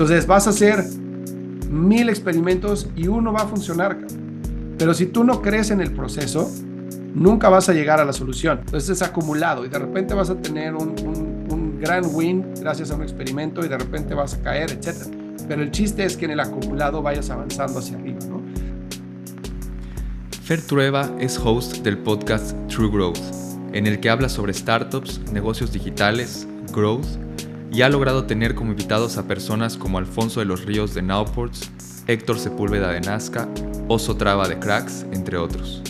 Entonces vas a hacer mil experimentos y uno va a funcionar. Pero si tú no crees en el proceso, nunca vas a llegar a la solución. Entonces es acumulado y de repente vas a tener un, gran win gracias a un experimento y de repente vas a caer, etc. Pero el chiste es que en el acumulado vayas avanzando hacia arriba. ¿no? Fer Trueba es host del podcast True Growth, en el que habla sobre startups, negocios digitales, growth y ha logrado tener como invitados a personas como Alfonso de los Ríos de Nowports, Héctor Sepúlveda de Nazca, Oso Traba de Cracks, entre otros.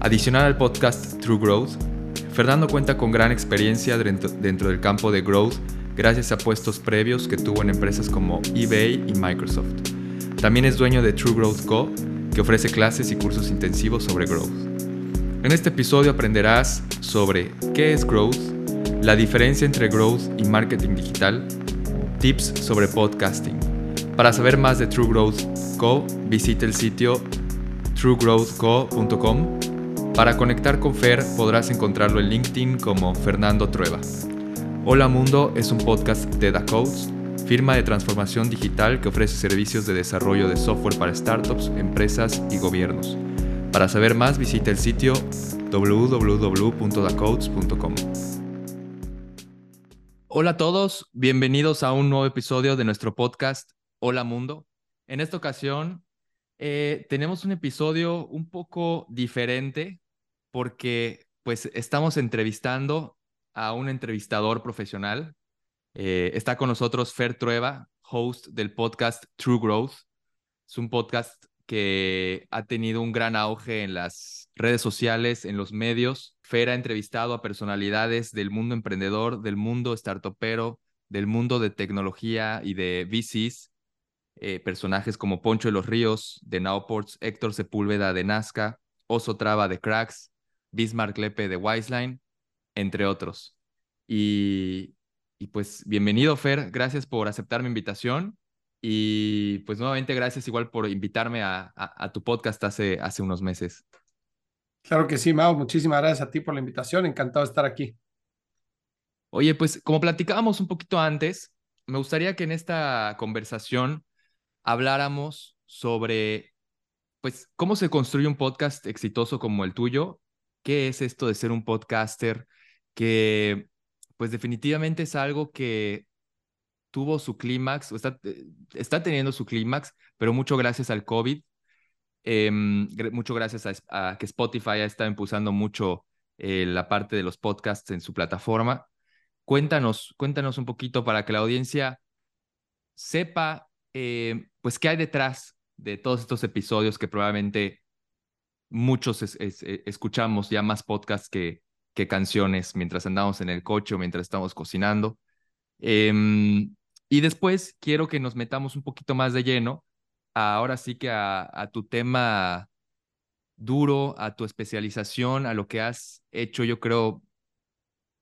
Adicional al podcast True Growth, Fernando cuenta con gran experiencia dentro del campo de growth gracias a puestos previos que tuvo en empresas como eBay y Microsoft. También es dueño de True Growth Co, que ofrece clases y cursos intensivos sobre growth. En este episodio aprenderás sobre qué es growth, la diferencia entre growth y marketing digital, tips sobre podcasting. Para saber más de True Growth Co, visite el sitio truegrowthco.com. Para conectar con Fer podrás encontrarlo en LinkedIn como Fernando Trueba. Hola Mundo es un podcast de Da Codes firma de transformación digital que ofrece servicios de desarrollo de software para startups, empresas y gobiernos. Para saber más visita el sitio www.dacodes.com. Hola a todos, bienvenidos a un nuevo episodio de nuestro podcast Hola Mundo. En esta ocasión eh, tenemos un episodio un poco diferente porque pues estamos entrevistando a un entrevistador profesional eh, está con nosotros Fer Trueba, host del podcast True Growth. Es un podcast que ha tenido un gran auge en las redes sociales, en los medios. Fer ha entrevistado a personalidades del mundo emprendedor, del mundo startupero, del mundo de tecnología y de VCs. Eh, personajes como Poncho de los Ríos de Nowports, Héctor Sepúlveda de Nazca, Oso Traba de Cracks, Bismarck Lepe de Wiseline, entre otros. Y, pues bienvenido, Fer. Gracias por aceptar mi invitación. Y pues nuevamente gracias igual por invitarme a, tu podcast hace unos meses. Claro que sí, Mao. Muchísimas gracias a ti por la invitación. Encantado de estar aquí. Oye, pues como platicábamos un poquito antes, me gustaría que en esta conversación habláramos sobre, pues, cómo se construye un podcast exitoso como el tuyo. ¿Qué es esto de ser un podcaster que pues definitivamente es algo que tuvo su clímax, está, eh, está teniendo su clímax, pero mucho gracias al COVID, em, mucho gracias a, que Spotify ha estado impulsando mucho eh, la parte de los podcasts en su plataforma. Cuéntanos, cuéntanos un poquito para que la audiencia sepa, eh, pues, qué hay detrás de todos estos episodios que probablemente muchos escuchamos ya más podcasts que, qué canciones mientras andamos en el coche o mientras estamos cocinando. Em, y después quiero que nos metamos un poquito más de lleno, ahora sí que a, tu tema duro, a tu especialización, a lo que has hecho, yo creo,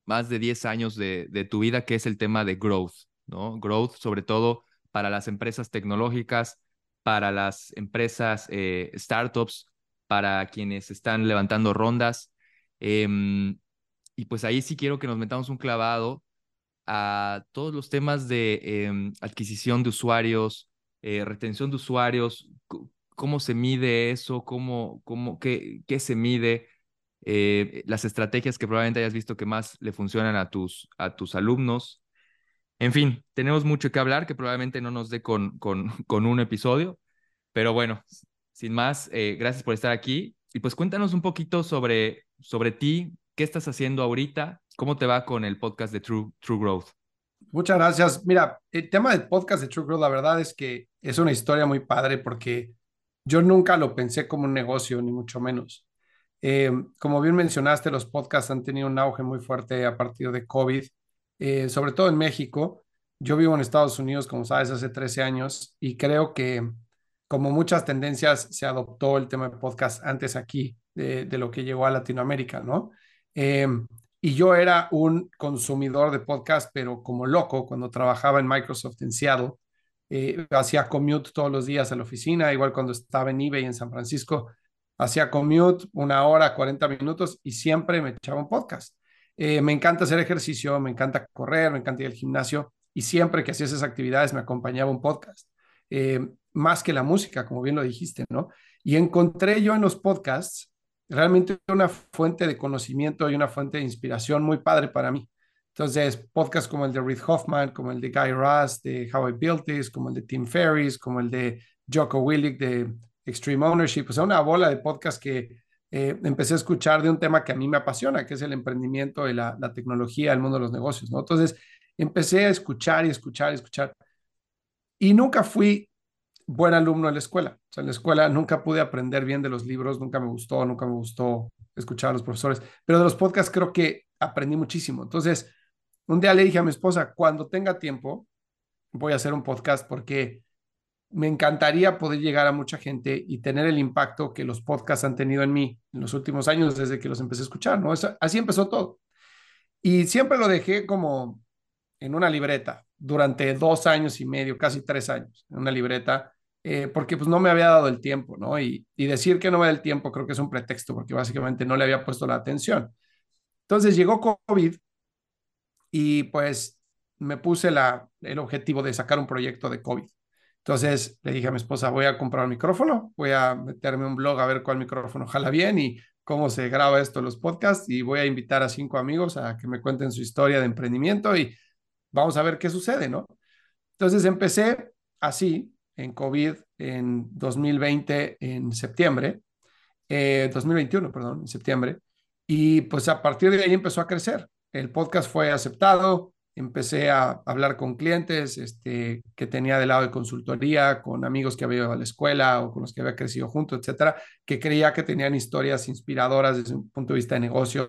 más de 10 años de, tu vida, que es el tema de growth, ¿no? Growth, sobre todo para las empresas tecnológicas, para las empresas eh, startups, para quienes están levantando rondas. Em, y pues ahí sí quiero que nos metamos un clavado a todos los temas de em, adquisición de usuarios, eh, retención de usuarios, cómo se mide eso, cómo, cómo, qué, qué se mide, eh, las estrategias que probablemente hayas visto que más le funcionan a tus, a tus alumnos. En fin, tenemos mucho que hablar que probablemente no nos dé con, con, con un episodio, pero bueno, sin más, eh, gracias por estar aquí y pues cuéntanos un poquito sobre, sobre ti, ¿Qué estás haciendo ahorita? ¿Cómo te va con el podcast de True, True Growth? Muchas gracias. Mira, el tema del podcast de True la verdad es que es una historia muy padre porque yo nunca lo pensé como un negocio, ni mucho menos. Eh, como bien mencionaste, los podcasts han tenido un auge muy fuerte a partir de COVID, eh, sobre todo en México. Yo vivo en Estados Unidos, como sabes, hace 13 años y creo que como muchas tendencias se adoptó el tema de podcast antes aquí de, lo que llegó a Latinoamérica, ¿no? Em, y yo era un consumidor de podcast, pero como loco, cuando trabajaba en Microsoft en Seattle, eh, hacía commute todos los días a la oficina, igual cuando estaba en eBay en San Francisco, hacía commute una hora, 40 minutos y siempre me echaba un podcast. Eh, me encanta hacer ejercicio, me encanta correr, me encanta ir al gimnasio y siempre que hacía esas actividades me acompañaba un podcast, eh, más que la música, como bien lo dijiste, ¿no? Y encontré yo en los podcasts realmente una fuente de conocimiento y una fuente de inspiración muy padre para mí. Entonces, podcasts como el de Reid Hoffman, como el de Guy Raz, de How I Built This, como el de Tim Ferriss, como el de Jocko Willick de Extreme Ownership, o sea, una bola de podcasts que eh, empecé a escuchar de un tema que a mí me apasiona, que es el emprendimiento y la, tecnología, el mundo de los negocios. Entonces, empecé a escuchar y escuchar y escuchar. Y nunca fui buen alumno en la escuela. En la escuela nunca pude aprender bien de los libros, nunca me gustó, nunca me gustó escuchar a los profesores, pero de los podcasts creo que aprendí muchísimo. Entonces, un día le dije a mi esposa, cuando tenga tiempo, voy a hacer un podcast porque me encantaría poder llegar a mucha gente y tener el impacto que los podcasts han tenido en mí en los últimos años desde que los empecé a escuchar, ¿no? así empezó todo. Y siempre lo dejé como en una libreta durante dos años y medio, casi tres años, en una libreta, eh, porque pues no me había dado el tiempo, ¿no? Y, y decir que no me da el tiempo creo que es un pretexto, porque básicamente no le había puesto la atención. Entonces llegó COVID y pues me puse la, el objetivo de sacar un proyecto de COVID. Entonces le dije a mi esposa, voy a comprar un micrófono, voy a meterme un blog a ver cuál micrófono jala bien y cómo se graba esto los podcasts y voy a invitar a cinco amigos a que me cuenten su historia de emprendimiento y vamos a ver qué sucede, ¿no? Entonces empecé así en COVID en 2020, en septiembre, 2021, eh, perdón, en septiembre, y pues a partir de ahí empezó a crecer. El podcast fue aceptado, empecé a hablar con clientes este, que tenía de lado de consultoría, con amigos que había ido a la escuela o con los que había crecido juntos, etcétera, que creía que tenían historias inspiradoras desde un punto de vista de negocio.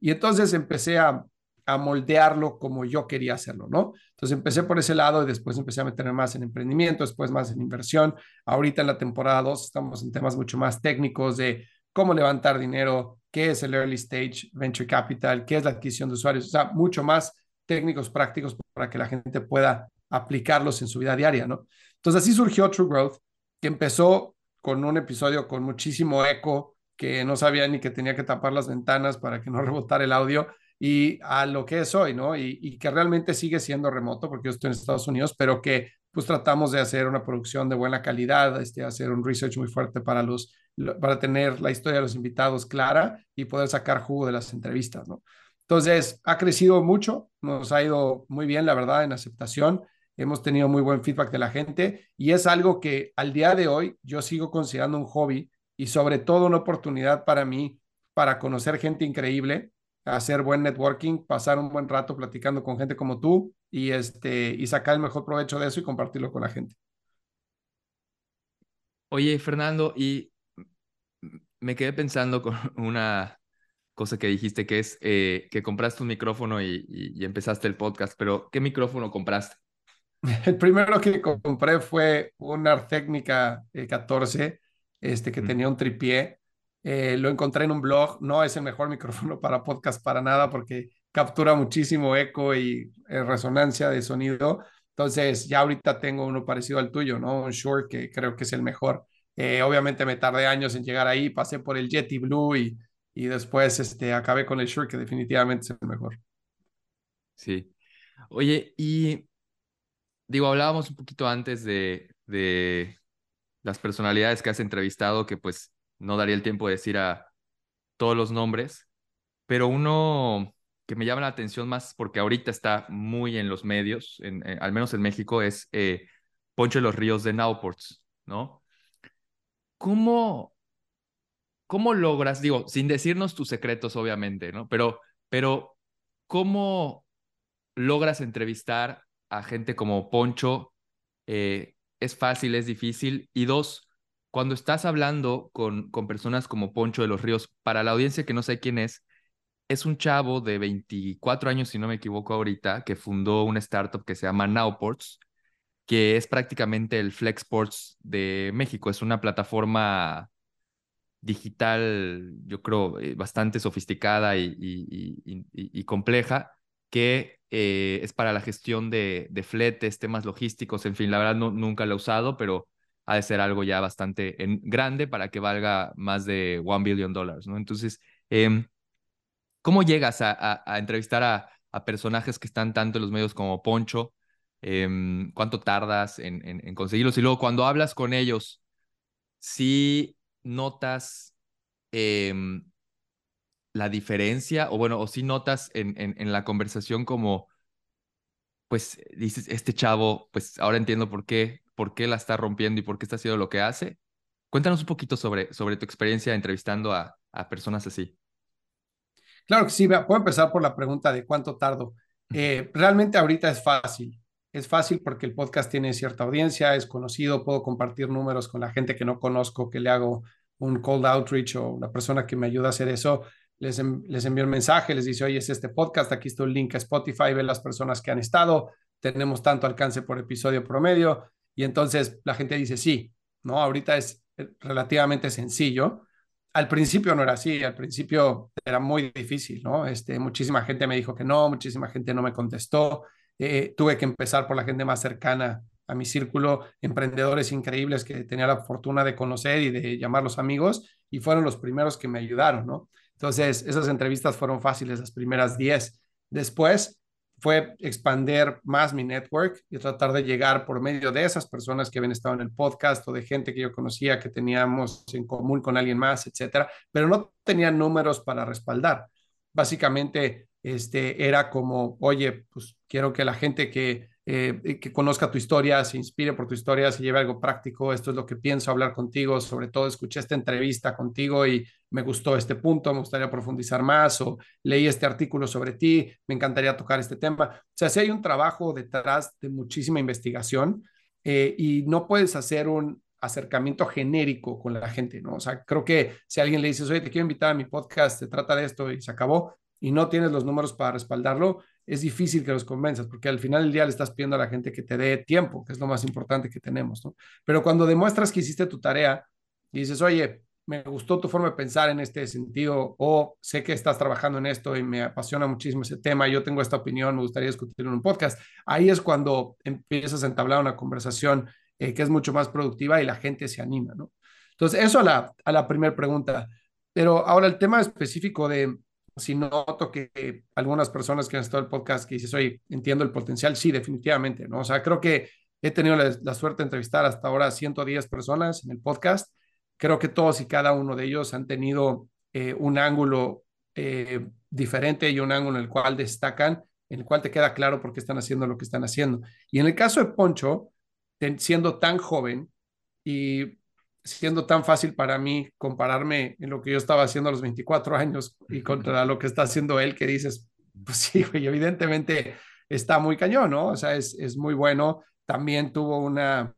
Y entonces empecé a, a moldearlo como yo quería hacerlo, ¿no? Entonces empecé por ese lado y después empecé a meterme más en emprendimiento, después más en inversión. Ahorita en la temporada 2 estamos en temas mucho más técnicos de cómo levantar dinero, qué es el early stage venture capital, qué es la adquisición de usuarios, o sea, mucho más técnicos prácticos para que la gente pueda aplicarlos en su vida diaria, ¿no? Entonces así surgió True Growth, que empezó con un episodio con muchísimo eco, que no sabía ni que tenía que tapar las ventanas para que no rebotara el audio, y a lo que es hoy, ¿no? Y, que realmente sigue siendo remoto, porque yo estoy en Estados Unidos, pero que pues tratamos de hacer una producción de buena calidad, este, hacer un research muy fuerte para, los, para tener la historia de los invitados clara y poder sacar jugo de las entrevistas, ¿no? Entonces, ha crecido mucho, nos ha ido muy bien, la verdad, en aceptación. Hemos tenido muy buen feedback de la gente y es algo que al día de hoy yo sigo considerando un hobby y sobre todo una oportunidad para mí para conocer gente increíble hacer buen networking, pasar un buen rato platicando con gente como tú y, este, y sacar el mejor provecho de eso y compartirlo con la gente. Oye, Fernando, y me quedé pensando con una cosa que dijiste, que es eh, que compraste un micrófono y, empezaste el podcast, pero ¿qué micrófono compraste? El primero que compré fue un Artecnica 14, eh, este, que tenía un tripié eh, lo encontré en un blog, no es el mejor micrófono para podcast para nada porque captura muchísimo eco y eh, resonancia de sonido. Entonces ya ahorita tengo uno parecido al tuyo, ¿no? Un Shure que creo que es el mejor. Eh, obviamente me tardé años en llegar ahí, pasé por el Yeti Blue y, y después este, acabé con el Shure que definitivamente es el mejor. Sí. Oye, y digo, hablábamos un poquito antes de, de las personalidades que has entrevistado que pues no daría el tiempo de decir a todos los nombres, pero uno que me llama la atención más porque ahorita está muy en los medios, eh, al menos en México, es eh, Poncho de los Ríos de Nowports, ¿no? ¿Cómo, ¿Cómo logras, digo, sin decirnos tus secretos, obviamente, ¿no? Pero, pero, ¿cómo logras entrevistar a gente como Poncho? Eh, ¿Es fácil, es difícil? Y dos, cuando estás hablando con, con personas como Poncho de los Ríos, para la audiencia que no sé quién es, es un chavo de 24 años, si no me equivoco ahorita, que fundó una startup que se llama Nowports, que es prácticamente el Flexports de México. Es una plataforma digital, yo creo, eh, bastante sofisticada y, y, compleja, que eh, es para la gestión de, de, fletes, temas logísticos, en fin, la verdad no, nunca la he usado, pero ha de ser algo ya bastante grande para que valga más de one billion dólares, ¿no? Entonces, em, ¿cómo llegas a, entrevistar a, personajes que están tanto en los medios como Poncho? Em, ¿Cuánto tardas en, conseguirlos? Y luego cuando hablas con ellos, si notas em, la diferencia, o bueno, o si notas en, en, en la conversación como, pues dices, este chavo, pues ahora entiendo por qué, por qué la está rompiendo y por qué está haciendo lo que hace. Cuéntanos un poquito sobre, sobre tu experiencia entrevistando a, a personas así. Claro que sí, puedo empezar por la pregunta de cuánto tardo. Eh, realmente ahorita es fácil. Es fácil porque el podcast tiene cierta audiencia, es conocido, puedo compartir números con la gente que no conozco, que le hago un cold outreach o una persona que me ayuda a hacer eso. Les, les envío un mensaje, les dice, oye, es este podcast, aquí está el link a Spotify, ve las personas que han estado, tenemos tanto alcance por episodio promedio. Y entonces la gente dice, sí, ¿no? Ahorita es relativamente sencillo al principio no era así, al principio era muy difícil, ¿no? Este, muchísima gente me dijo que no, muchísima gente no me contestó. Eh, tuve que empezar por la gente más cercana a mi círculo, emprendedores increíbles que tenía la fortuna de conocer y de llamarlos amigos, y fueron los primeros que me ayudaron, ¿no? Entonces, esas entrevistas fueron fáciles, las primeras 10. Después, fue expander más mi network y tratar de llegar por medio de esas personas que habían estado en el podcast o de gente que yo conocía que teníamos en común con alguien más, etcétera, pero no tenía números para respaldar. Básicamente, este era como, oye, pues quiero que la gente que eh, que conozca tu historia, se inspire por tu historia, se lleve algo práctico. Esto es lo que pienso hablar contigo. Sobre todo, escuché esta entrevista contigo y me gustó este punto, me gustaría profundizar más o leí este artículo sobre ti, me encantaría tocar este tema. O sea, si hay un trabajo detrás de muchísima investigación eh, y no puedes hacer un acercamiento genérico con la gente, ¿no? O sea, creo que si alguien le dices, oye, te quiero invitar a mi podcast, se trata de esto y se acabó, y no tienes los números para respaldarlo, es difícil que los convenzas, porque al final del día le estás pidiendo a la gente que te dé tiempo, que es lo más importante que tenemos, ¿no? Pero cuando demuestras que hiciste tu tarea y dices, oye, me gustó tu forma de pensar en este sentido, o sé que estás trabajando en esto y me apasiona muchísimo ese tema, yo tengo esta opinión, me gustaría discutirlo en un podcast, ahí es cuando empiezas a entablar una conversación eh, que es mucho más productiva y la gente se anima, ¿no? Entonces, eso a la, a la primera pregunta. Pero ahora el tema específico de si noto que algunas personas que han estado en el podcast que dices, oye, entiendo el potencial, sí, definitivamente, ¿no? O sea, creo que he tenido la, suerte de entrevistar hasta ahora 110 personas en el podcast. Creo que todos y cada uno de ellos han tenido eh, un ángulo eh, diferente y un ángulo en el cual destacan, en el cual te queda claro por qué están haciendo lo que están haciendo. Y en el caso de Poncho, siendo tan joven y siendo tan fácil para mí compararme en lo que yo estaba haciendo a los 24 años y contra lo que está haciendo él, que dices, pues sí, güey, evidentemente está muy cañón, ¿no? O sea, es, es muy bueno. También tuvo una,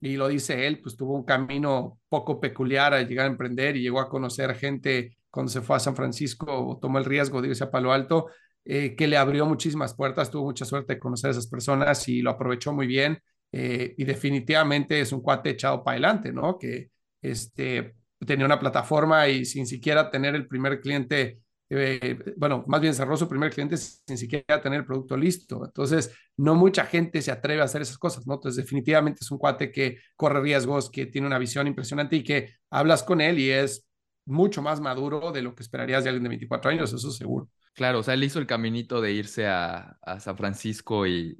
y lo dice él, pues tuvo un camino poco peculiar al llegar a emprender y llegó a conocer gente cuando se fue a San Francisco tomó el riesgo de irse a Palo Alto, eh, que le abrió muchísimas puertas, tuvo mucha suerte de conocer a esas personas y lo aprovechó muy bien. Eh, y definitivamente es un cuate echado para adelante, ¿no? Que este, tenía una plataforma y sin siquiera tener el primer cliente, eh, bueno, más bien cerró su primer cliente sin siquiera tener el producto listo. Entonces, no mucha gente se atreve a hacer esas cosas, ¿no? Entonces, definitivamente es un cuate que corre riesgos, que tiene una visión impresionante y que hablas con él y es mucho más maduro de lo que esperarías de alguien de 24 años, eso seguro. Claro, o sea, él hizo el caminito de irse a, San Francisco y,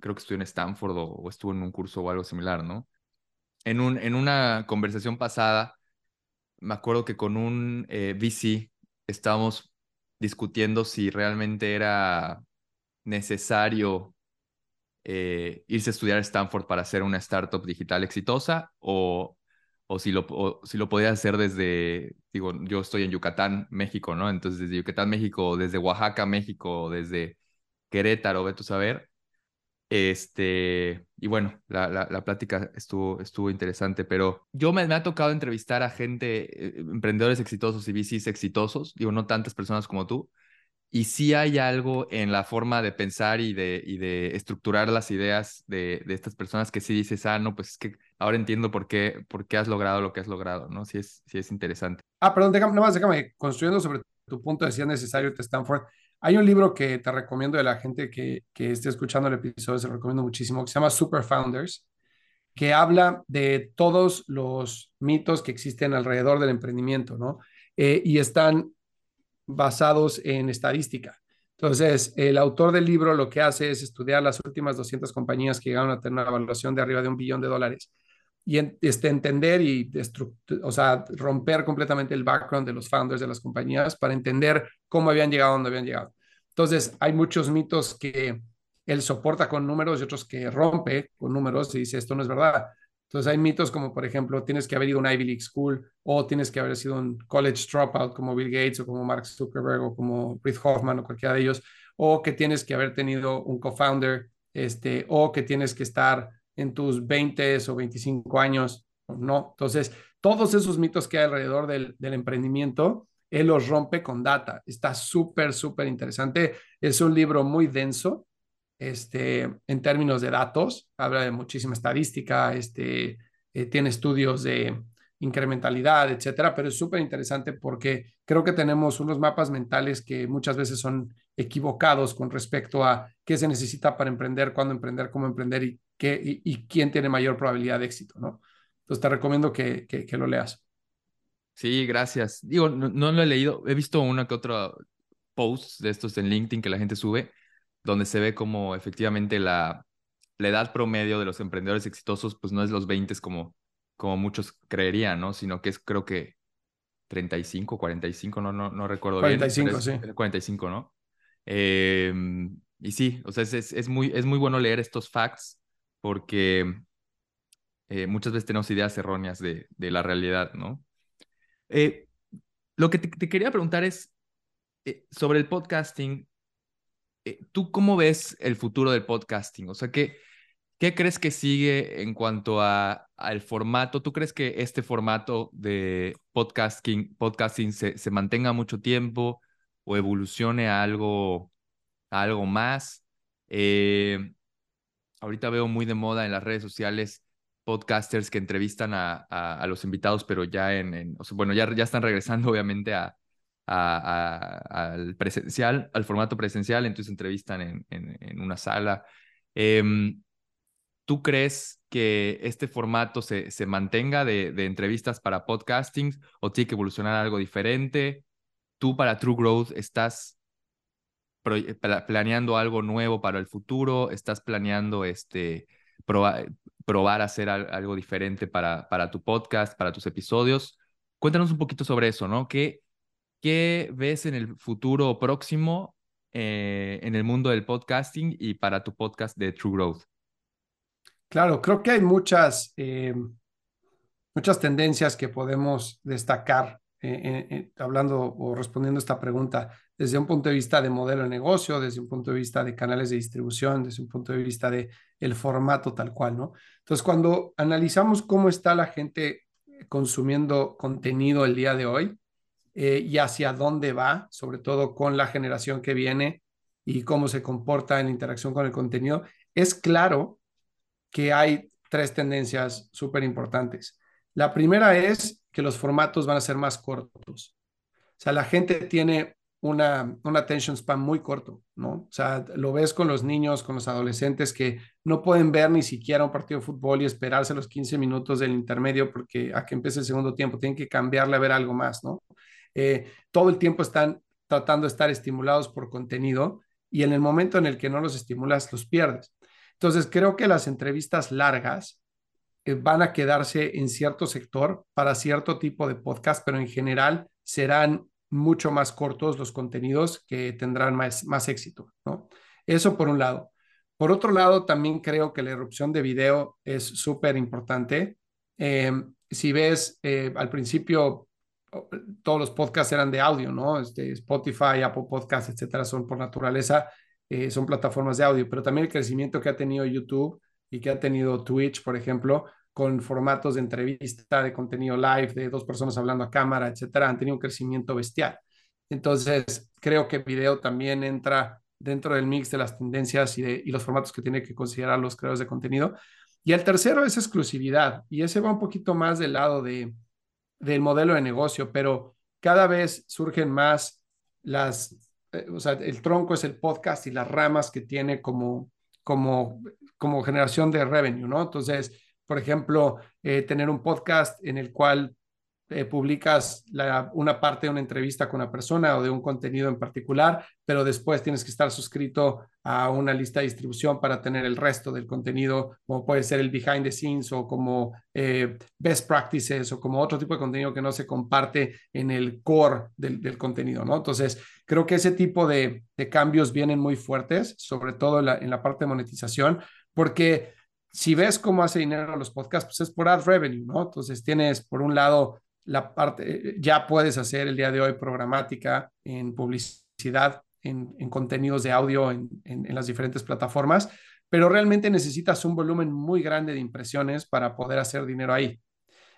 creo que estuvo en Stanford o, estuvo en un curso o algo similar, ¿no? En, un, en una conversación pasada, me acuerdo que con un eh, VC estábamos discutiendo si realmente era necesario eh, irse a estudiar a Stanford para hacer una startup digital exitosa o o si lo, si lo podía hacer desde, digo, yo estoy en Yucatán, México, ¿no? Entonces desde Yucatán, México, desde Oaxaca, México, desde Querétaro, ve tú saber. Este, y bueno, la, la, plática estuvo, estuvo interesante, pero yo me, ha tocado entrevistar a gente, eh, emprendedores exitosos y VCs exitosos, digo, no tantas personas como tú, y sí hay algo en la forma de pensar y de, y de estructurar las ideas de, de estas personas que sí dices, ah, no, pues es que ahora entiendo por qué, por qué has logrado lo que has logrado, ¿no? Sí es, sí es interesante. Ah, perdón, déjame, déjame, construyendo sobre tu punto de si es necesario te Stanford. Hay un libro que te recomiendo de la gente que, que esté escuchando el episodio, se recomiendo muchísimo, que se llama Super Founders, que habla de todos los mitos que existen alrededor del emprendimiento, ¿no? Eh, y están basados en estadística. Entonces, el autor del libro lo que hace es estudiar las últimas 200 compañías que llegaron a tener una evaluación de arriba de un billón de dólares y este, entender y o sea, romper completamente el background de los founders de las compañías para entender cómo habían llegado a donde habían llegado. Entonces, hay muchos mitos que él soporta con números y otros que rompe con números y dice, esto no es verdad. Entonces, hay mitos como, por ejemplo, tienes que haber ido a una Ivy League School o tienes que haber sido un college dropout como Bill Gates o como Mark Zuckerberg o como Reid Hoffman o cualquiera de ellos, o que tienes que haber tenido un co-founder, este, o que tienes que estar en tus 20 o 25 años, ¿no? Entonces, todos esos mitos que hay alrededor del, emprendimiento, él los rompe con data. Está súper, súper interesante. Es un libro muy denso, este, en términos de datos. Habla de muchísima estadística, este, eh, tiene estudios de incrementalidad, etcétera, pero es súper interesante porque creo que tenemos unos mapas mentales que muchas veces son equivocados con respecto a qué se necesita para emprender, cuándo emprender, cómo emprender y y, quién tiene mayor probabilidad de éxito, ¿no? Entonces te recomiendo que, que, lo leas. Sí, gracias. Digo, no, lo he leído, he visto una que otra post de estos en LinkedIn que la gente sube, donde se ve como efectivamente la, la edad promedio de los emprendedores exitosos, pues no es los 20 como, como muchos creerían, ¿no? Sino que es creo que 35, 45, no, no, no recuerdo 45, bien. 45, sí. 45, ¿no? Eh, y sí, o sea, es, es, muy, es muy bueno leer estos facts porque eh, muchas veces tenemos ideas erróneas de, de la realidad, ¿no? Eh, lo que te, quería preguntar es eh, sobre el podcasting. ¿Tú cómo ves el futuro del podcasting? O sea, ¿qué, qué crees que sigue en cuanto a, al formato? ¿Tú crees que este formato de podcasting, podcasting se, mantenga mucho tiempo o evolucione a algo, algo más? Ahorita veo muy de moda en las redes sociales podcasters que entrevistan a, a, los invitados, pero ya en, bueno, ya, ya están regresando obviamente al presencial, al formato presencial, entonces entrevistan en, en, una sala. Em, ¿Tú crees que este formato se, se mantenga de, de, entrevistas para podcasting o tiene que evolucionar algo diferente? ¿Tú para True Growth estás planeando algo nuevo para el futuro? ¿Estás planeando este, probar hacer algo diferente para, para tu podcast, para tus episodios? Cuéntanos un poquito sobre eso, ¿no? ¿Qué, qué ves en el futuro próximo eh, en el mundo del podcasting y para tu podcast de True Growth? Claro, creo que hay muchas, eh, muchas tendencias que podemos destacar hablando o respondiendo esta pregunta desde un punto de vista de modelo de negocio, desde un punto de vista de canales de distribución, desde un punto de vista de el formato tal cual, ¿no? Entonces, cuando analizamos cómo está la gente consumiendo contenido el día de hoy eh, y hacia dónde va, sobre todo con la generación que viene y cómo se comporta en interacción con el contenido, es claro que hay tres tendencias súper importantes. La primera es que los formatos van a ser más cortos. O sea, la gente tiene una, un attention span muy corto, ¿no? O sea, lo ves con los niños, con los adolescentes que no pueden ver ni siquiera un partido de fútbol y esperarse los 15 minutos del intermedio porque a que empiece el segundo tiempo tienen que cambiarle a ver algo más, ¿no? Eh, todo el tiempo están tratando de estar estimulados por contenido y en el momento en el que no los estimulas, los pierdes. Entonces, creo que las entrevistas largas eh, van a quedarse en cierto sector para cierto tipo de podcast, pero en general serán mucho más cortos los contenidos que tendrán más, más éxito, ¿no? Eso por un lado. Por otro lado, también creo que la erupción de video es súper importante. Em, si ves, eh, al principio todos los podcasts eran de audio, ¿no? Este, Spotify, Apple Podcasts, etcétera, son por naturaleza, eh, son plataformas de audio, pero también el crecimiento que ha tenido YouTube y que ha tenido Twitch, por ejemplo, con formatos de entrevista, de contenido live, de dos personas hablando a cámara, etcétera, han tenido un crecimiento bestial. Entonces, creo que video también entra dentro del mix de las tendencias y, los formatos que tienen que considerar los creadores de contenido. Y el tercero es exclusividad, y ese va un poquito más del lado de, del modelo de negocio, pero cada vez surgen más las, eh, o sea, el tronco es el podcast y las ramas que tiene como, como, como generación de revenue, ¿no? Entonces, por ejemplo, eh, tener un podcast en el cual eh, publicas una parte de una entrevista con una persona o de un contenido en particular, pero después tienes que estar suscrito a una lista de distribución para tener el resto del contenido, como puede ser el behind the scenes o como eh, best practices o como otro tipo de contenido que no se comparte en el core del, contenido, ¿no? Entonces, creo que ese tipo de, cambios vienen muy fuertes, sobre todo en la parte de monetización, porque si ves cómo hace dinero los podcasts, pues es por ad revenue, ¿no? Entonces tienes por un lado la parte, ya puedes hacer el día de hoy programática en publicidad, en, contenidos de audio en, las diferentes plataformas, pero realmente necesitas un volumen muy grande de impresiones para poder hacer dinero ahí.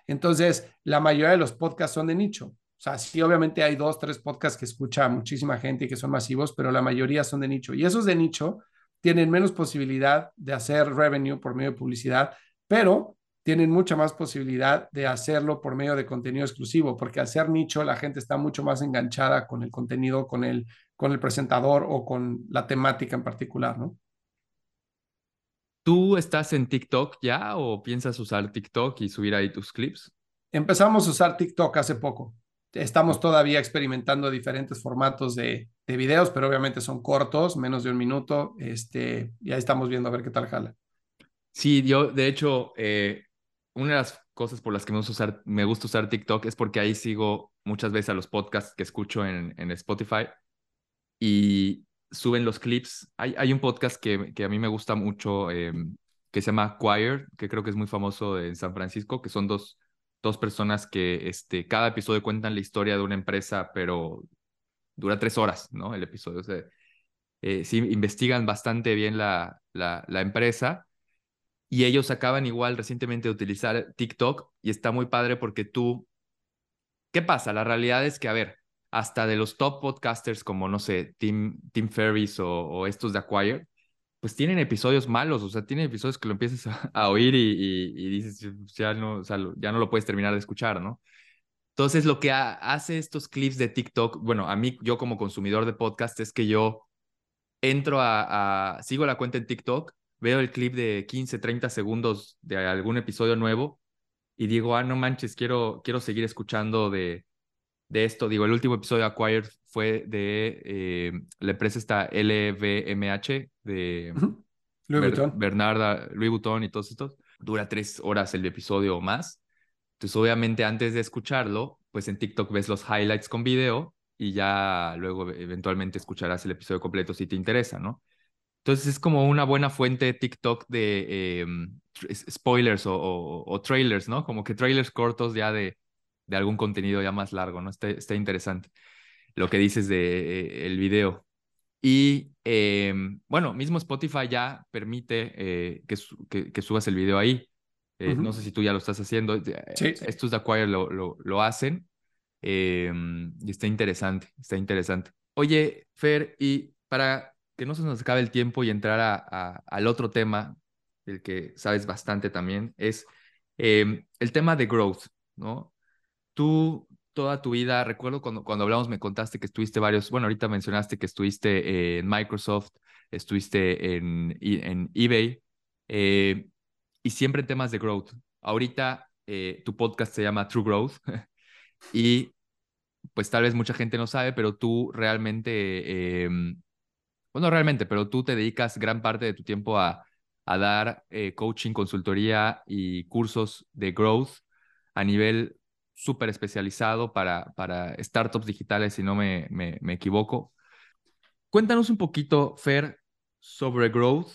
Entonces, la mayoría de los podcasts son de nicho. O sea, sí, obviamente hay dos, tres podcasts que escucha muchísima gente y que son masivos, pero la mayoría son de nicho. Y esos de nicho tienen menos posibilidad de hacer revenue por medio de publicidad, pero tienen mucha más posibilidad de hacerlo por medio de contenido exclusivo, porque al ser nicho la gente está mucho más enganchada con el contenido, con el, con el presentador o con la temática en particular, ¿no? ¿Tú estás en TikTok ya o piensas usar TikTok y subir ahí tus clips? Empezamos a usar TikTok hace poco. Estamos todavía experimentando diferentes formatos de, de videos, pero obviamente son cortos, menos de un minuto. Este, ya estamos viendo a ver qué tal jala. Sí, yo de hecho eh, una de las cosas por las que me gusta usar, me gusta usar TikTok es porque ahí sigo muchas veces a los podcasts que escucho en, en Spotify y suben los clips. Hay, hay un podcast que, que a mí me gusta mucho em, que se llama Choir, que creo que es muy famoso en San Francisco, que son dos, dos personas que este, cada episodio cuentan la historia de una empresa, pero dura tres horas, ¿no? El episodio. O sea, eh, investigan bastante bien la, la, empresa y ellos acaban igual recientemente de utilizar TikTok y está muy padre porque tú, ¿qué pasa? La realidad es que, a ver, hasta de los top podcasters como, no sé, Tim, Tim Ferris o, estos de Acquire, pues tienen episodios malos, o sea, tienen episodios que lo empiezas a, oír y, dices, ya no, ya no lo puedes terminar de escuchar, ¿no? Entonces, lo que hace estos clips de TikTok, bueno, a mí, yo como consumidor de podcast, es que yo entro a, a sigo la cuenta en TikTok veo el clip de 15, 30 segundos de algún episodio nuevo y digo, ah, no manches, quiero, quiero seguir escuchando de, de esto. Digo, el último episodio de Acquired fue de eh, la empresa esta LVMH de Louis Vuitton. Bernarda, Louis Vuitton y todos estos. Dura tres horas el episodio o más. Entonces, obviamente, antes de escucharlo, pues en TikTok ves los highlights con video y ya luego eventualmente escucharás el episodio completo si te interesa, ¿no? Entonces es como una buena fuente de TikTok de em, spoilers o, trailers, ¿no? Como que trailers cortos ya de, de algún contenido ya más largo, ¿no? Está, está interesante lo que dices de eh, el video. Y em, bueno, mismo Spotify ya permite eh, que, que, subas el video ahí. Eh, no sé si tú ya lo estás haciendo. Sí. Estos de Acquire lo, lo, lo hacen. Em, y está interesante, está interesante. Oye, Fer, y para que no se nos acabe el tiempo y entrar a, al otro tema, del que sabes bastante también, es em, el tema de growth, ¿no? Tú toda tu vida, recuerdo cuando, cuando hablamos, me contaste que estuviste varios, bueno, ahorita mencionaste que estuviste en Microsoft, estuviste en, en eBay, eh, y siempre en temas de growth. Ahorita eh, tu podcast se llama True Growth, y pues tal vez mucha gente no sabe, pero tú realmente em, bueno, realmente, pero tú te dedicas gran parte de tu tiempo a, a dar eh, coaching, consultoría y cursos de growth a nivel súper especializado para, para startups digitales, si no me, me, me, equivoco. Cuéntanos un poquito, Fer, sobre growth,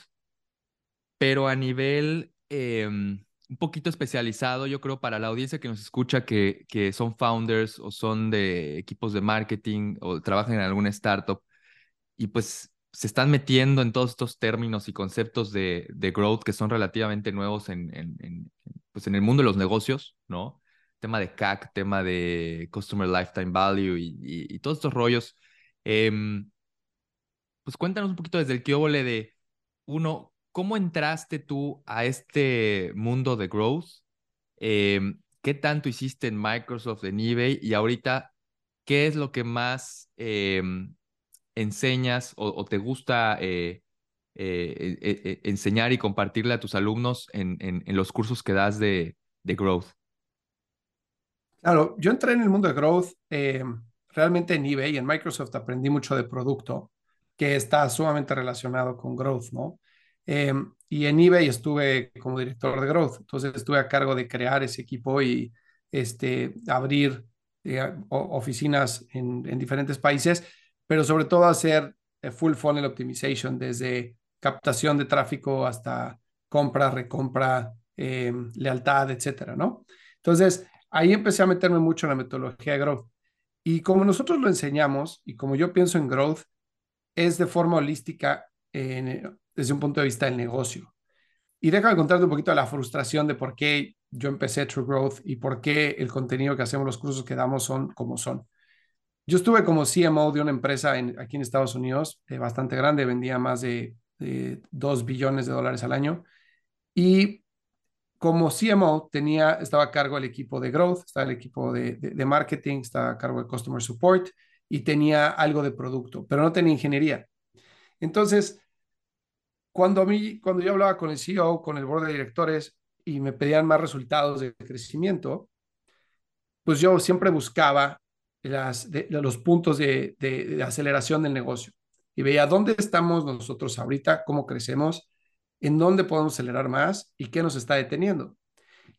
pero a nivel em, un poquito especializado, yo creo, para la audiencia que nos escucha, que, que son founders o son de equipos de marketing o trabajan en alguna startup. Y pues se están metiendo en todos estos términos y conceptos de, de growth que son relativamente nuevos en, en, pues en el mundo de los negocios, ¿no? Tema de CAC, tema de Customer Lifetime Value y, todos estos rollos. Em, pues cuéntanos un poquito desde el que de, uno, ¿cómo entraste tú a este mundo de growth? Em, ¿Qué tanto hiciste en Microsoft, en eBay? Y ahorita, ¿qué es lo que más em, enseñas o, te gusta eh, eh, eh, enseñar y compartirle a tus alumnos en, los cursos que das de growth? Claro, yo entré en el mundo de growth eh, realmente en eBay y en Microsoft aprendí mucho de producto que está sumamente relacionado con growth, ¿no? Eh, y en eBay estuve como director de growth, entonces estuve a cargo de crear ese equipo y este, abrir eh, oficinas en, en, diferentes países, pero sobre todo hacer full funnel optimization desde captación de tráfico hasta compra, recompra, lealtad, etcétera, ¿no? Entonces, ahí empecé a meterme mucho en la metodología de growth. Y como nosotros lo enseñamos y como yo pienso en growth, es de forma holística desde un punto de vista del negocio. Y déjame contarte un poquito de la frustración de por qué yo empecé True Growth y por qué el contenido que hacemos, los cursos que damos son como son. Yo estuve como CMO de una empresa en, aquí en Estados Unidos, eh, bastante grande, vendía más de, de 2 billones de dólares al año. Y como CMO tenía, estaba a cargo del equipo de growth, estaba el equipo de, marketing, estaba a cargo de customer support y tenía algo de producto, pero no tenía ingeniería. Entonces, cuando a cuando yo hablaba con el CEO, con el board de directores y me pedían más resultados de crecimiento, pues yo siempre buscaba los puntos de aceleración del negocio y veía dónde estamos nosotros ahorita, cómo crecemos en dónde podemos acelerar más y qué nos está deteniendo.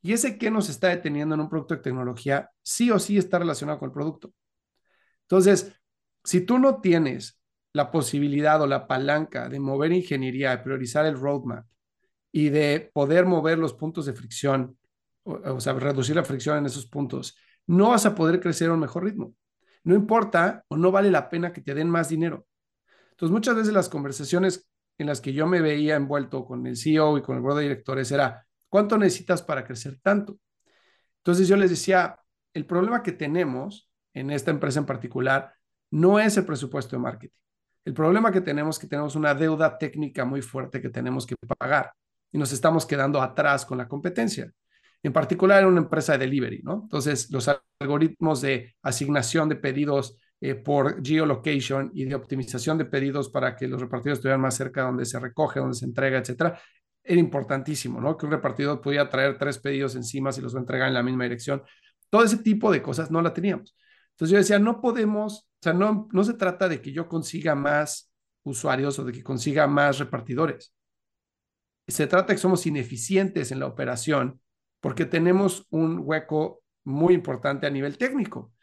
Y ese qué nos está deteniendo en un producto de tecnología sí o sí está relacionado con el producto. Entonces, si tú no tienes la posibilidad o la palanca de mover ingeniería, de priorizar el roadmap y de poder mover los puntos de fricción, o, o sea, reducir la fricción en esos puntos, no vas a poder crecer a un mejor ritmo. No importa o no vale la pena que te den más dinero. Entonces, muchas veces las conversaciones en las que yo me veía envuelto con el CEO y con el board de directores era, ¿cuánto necesitas para crecer tanto? Entonces yo les decía, el problema que tenemos en esta empresa en particular no es el presupuesto de marketing. El problema que tenemos es que tenemos una deuda técnica muy fuerte que tenemos que pagar y nos estamos quedando atrás con la competencia. En particular en una empresa de delivery, ¿no? Entonces, los algoritmos de asignación de pedidos eh, por geolocation y de optimización de pedidos para que los repartidores estuvieran más cerca de donde se recoge, donde se entrega, etcétera, era importantísimo, ¿no? Que un repartidor pudiera traer tres pedidos encima si los va a entregar en la misma dirección. Todo ese tipo de cosas no la teníamos. Entonces yo decía, no podemos, o sea, no, no se trata de que yo consiga más usuarios o de que consiga más repartidores. Se trata de que somos ineficientes en la operación porque tenemos un hueco muy importante a nivel técnico.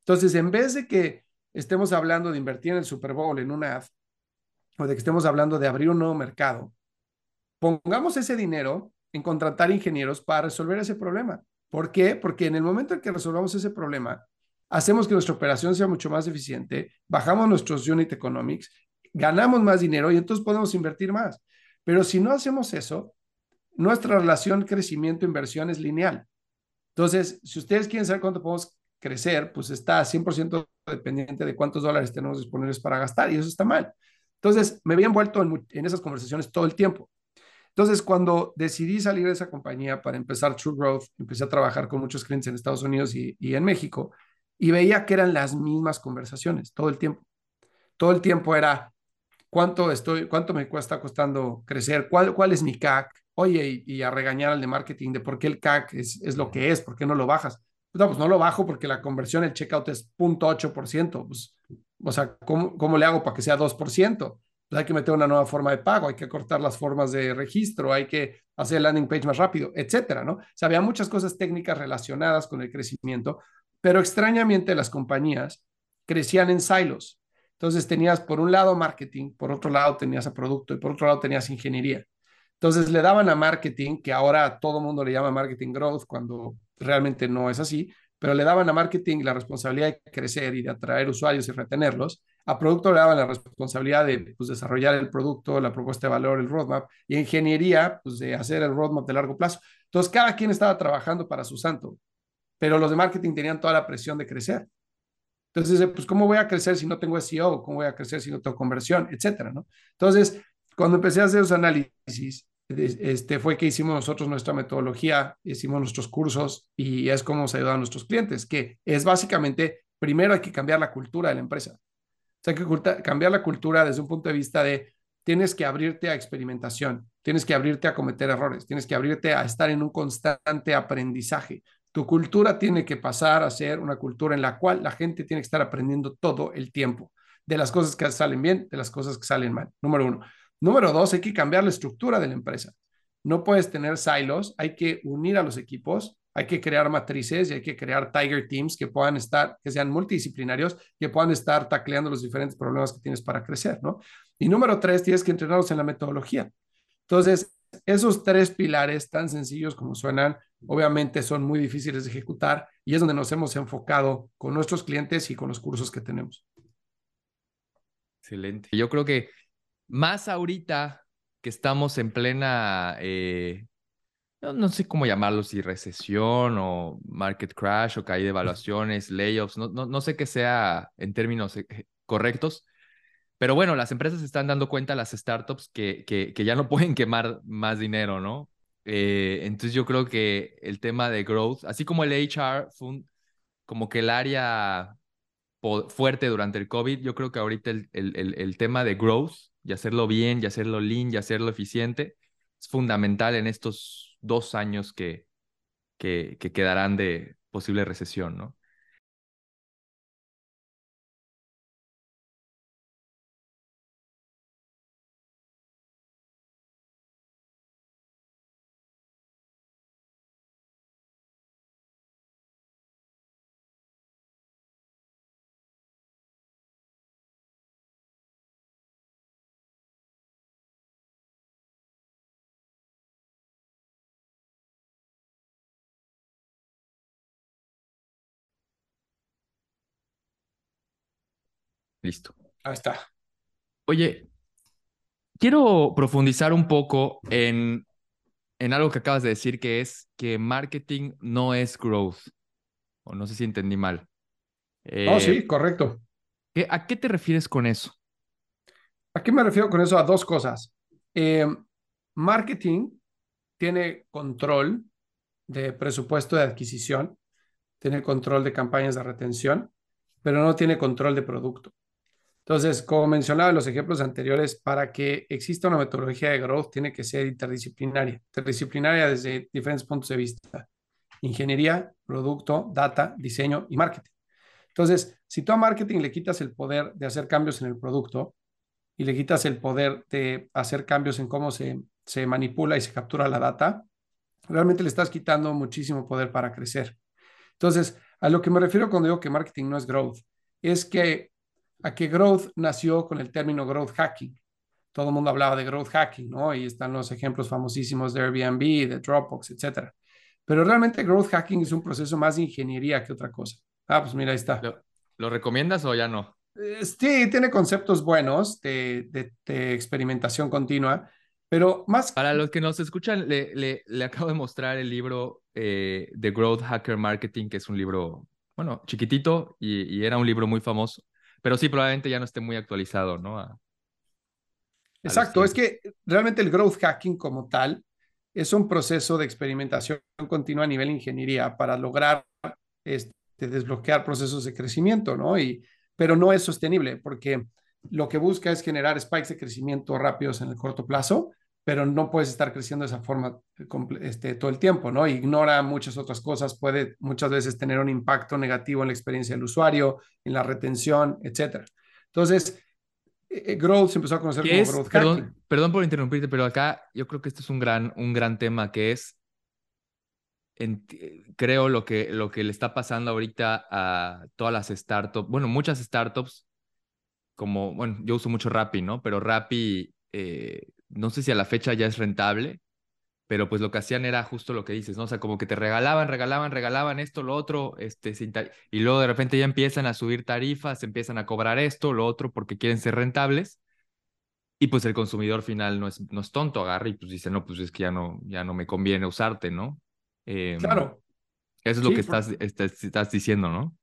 Entonces, en vez de que estemos hablando de invertir en el Super Bowl, en una ad, o de que estemos hablando de abrir un nuevo mercado, pongamos ese dinero en contratar ingenieros para resolver ese problema. ¿Por qué? Porque en el momento en que resolvamos ese problema, hacemos que nuestra operación sea mucho más eficiente, bajamos nuestros unit economics, ganamos más dinero y entonces podemos invertir más. Pero si no hacemos eso, nuestra relación crecimiento-inversión es lineal. Entonces, si ustedes quieren saber cuánto podemos crecer, pues está 100% dependiente de cuántos dólares tenemos disponibles para gastar y eso está mal. Entonces, me había envuelto en, esas conversaciones todo el tiempo. Entonces, cuando decidí salir de esa compañía para empezar True Growth, empecé a trabajar con muchos clientes en Estados Unidos y, y en México y veía que eran las mismas conversaciones todo el tiempo. Todo el tiempo era, ¿cuánto, estoy, cuánto me cuesta costando crecer? ¿Cuál, cuál es mi CAC? Oye, y, y, a regañar al de marketing de por qué el CAC es, es lo que es, por qué no lo bajas no, pues no lo bajo porque la conversión, el checkout es 0.8%. Pues, o sea, ¿cómo, ¿cómo, le hago para que sea 2%? Pues hay que meter una nueva forma de pago, hay que cortar las formas de registro, hay que hacer el landing page más rápido, etcétera, ¿no? O sea, había muchas cosas técnicas relacionadas con el crecimiento, pero extrañamente las compañías crecían en silos. Entonces tenías por un lado marketing, por otro lado tenías a producto y por otro lado tenías ingeniería. Entonces le daban a marketing, que ahora todo mundo le llama marketing growth, cuando realmente no es así, pero le daban a marketing la responsabilidad de crecer y de atraer usuarios y retenerlos. A producto le daban la responsabilidad de pues, desarrollar el producto, la propuesta de valor, el roadmap, y ingeniería, pues de hacer el roadmap de largo plazo. Entonces, cada quien estaba trabajando para su santo, pero los de marketing tenían toda la presión de crecer. Entonces, pues, ¿cómo voy a crecer si no tengo SEO? ¿Cómo voy a crecer si no tengo conversión? Etcétera, ¿no? Entonces, cuando empecé a hacer los análisis, este, fue que hicimos nosotros nuestra metodología, hicimos nuestros cursos y es como se ayuda nuestros clientes, que es básicamente, primero hay que cambiar la cultura de la empresa. O sea, hay que cambiar la cultura desde un punto de vista de tienes que abrirte a experimentación, tienes que abrirte a cometer errores, tienes que abrirte a estar en un constante aprendizaje. Tu cultura tiene que pasar a ser una cultura en la cual la gente tiene que estar aprendiendo todo el tiempo de las cosas que salen bien, de las cosas que salen mal. Número uno. Número dos, hay que cambiar la estructura de la empresa. No puedes tener silos, hay que unir a los equipos, hay que crear matrices y hay que crear tiger teams que puedan estar, que sean multidisciplinarios, que puedan estar tacleando los diferentes problemas que tienes para crecer, ¿no? Y número tres, tienes que entrenarlos en la metodología. Entonces, esos tres pilares tan sencillos como suenan, obviamente son muy difíciles de ejecutar y es donde nos hemos enfocado con nuestros clientes y con los cursos que tenemos. Excelente. Yo creo que más ahorita que estamos en plena, eh, no, sé cómo llamarlo, si recesión o market crash o caída de evaluaciones, layoffs, no, no, no sé qué sea en términos eh, correctos, pero bueno, las empresas están dando cuenta, las startups, que, que, que ya no pueden quemar más dinero, ¿no? Eh, entonces yo creo que el tema de growth, así como el HR fue como que el área fuerte durante el COVID, yo creo que ahorita el, el, el, tema de growth y hacerlo bien, y hacerlo lean, y hacerlo eficiente, es fundamental en estos dos años que, que, que quedarán de posible recesión, ¿no? Listo. Ahí está. Oye, quiero profundizar un poco en, en algo que acabas de decir, que es que marketing no es growth. O no sé si entendí mal. oh, sí, correcto. ¿A qué te refieres con eso? ¿A qué me refiero con eso? A dos cosas. Eh, marketing tiene control de presupuesto de adquisición, tiene control de campañas de retención, pero no tiene control de producto. Entonces, como mencionaba en los ejemplos anteriores, para que exista una metodología de growth tiene que ser interdisciplinaria, interdisciplinaria desde diferentes puntos de vista. Ingeniería, producto, data, diseño y marketing. Entonces, si tú a marketing le quitas el poder de hacer cambios en el producto y le quitas el poder de hacer cambios en cómo se, se manipula y se captura la data, realmente le estás quitando muchísimo poder para crecer. Entonces, a lo que me refiero cuando digo que marketing no es growth, es que a que growth nació con el término growth hacking. Todo el mundo hablaba de growth hacking, ¿no? Y están los ejemplos famosísimos de Airbnb, de Dropbox, etcétera. Pero realmente growth hacking es un proceso más de ingeniería que otra cosa. Ah, pues mira, ahí está. ¿Lo, recomiendas o ya no? Eh, sí, tiene conceptos buenos de, de, experimentación continua, pero más... Para los que nos escuchan, le, le, le acabo de mostrar el libro eh, de Growth Hacker Marketing, que es un libro, bueno, chiquitito y, y era un libro muy famoso. Pero sí, probablemente ya no esté muy actualizado, ¿no? Exacto, es que realmente el growth hacking como tal es un proceso de experimentación continua a nivel ingeniería para lograr este, desbloquear procesos de crecimiento, ¿no? Y, pero no es sostenible porque lo que busca es generar spikes de crecimiento rápidos en el corto plazo, pero no puedes estar creciendo de esa forma este, todo el tiempo, ¿no? Ignora muchas otras cosas, puede muchas veces tener un impacto negativo en la experiencia del usuario, en la retención, etcétera. Entonces, eh, eh, growth se empezó a conocer como growth perdón, Perdón por interrumpirte, pero acá yo creo que esto es un gran, un gran tema que es, creo, lo que, lo que le está pasando ahorita a todas las startups, bueno, muchas startups, como, bueno, yo uso mucho Rappi, ¿no? Pero Rappi... Eh, no sé si a la fecha ya es rentable, pero pues lo que hacían era justo lo que dices, ¿no? O sea, como que te regalaban, regalaban, regalaban esto, lo otro, este, y luego de repente ya empiezan a subir tarifas, empiezan a cobrar esto, lo otro, porque quieren ser rentables. Y pues el consumidor final no es, no es tonto, agarra y pues dice, no, pues es que ya no, ya no me conviene usarte, ¿no? Em, claro. Eso es lo que estás, estás, diciendo, ¿no?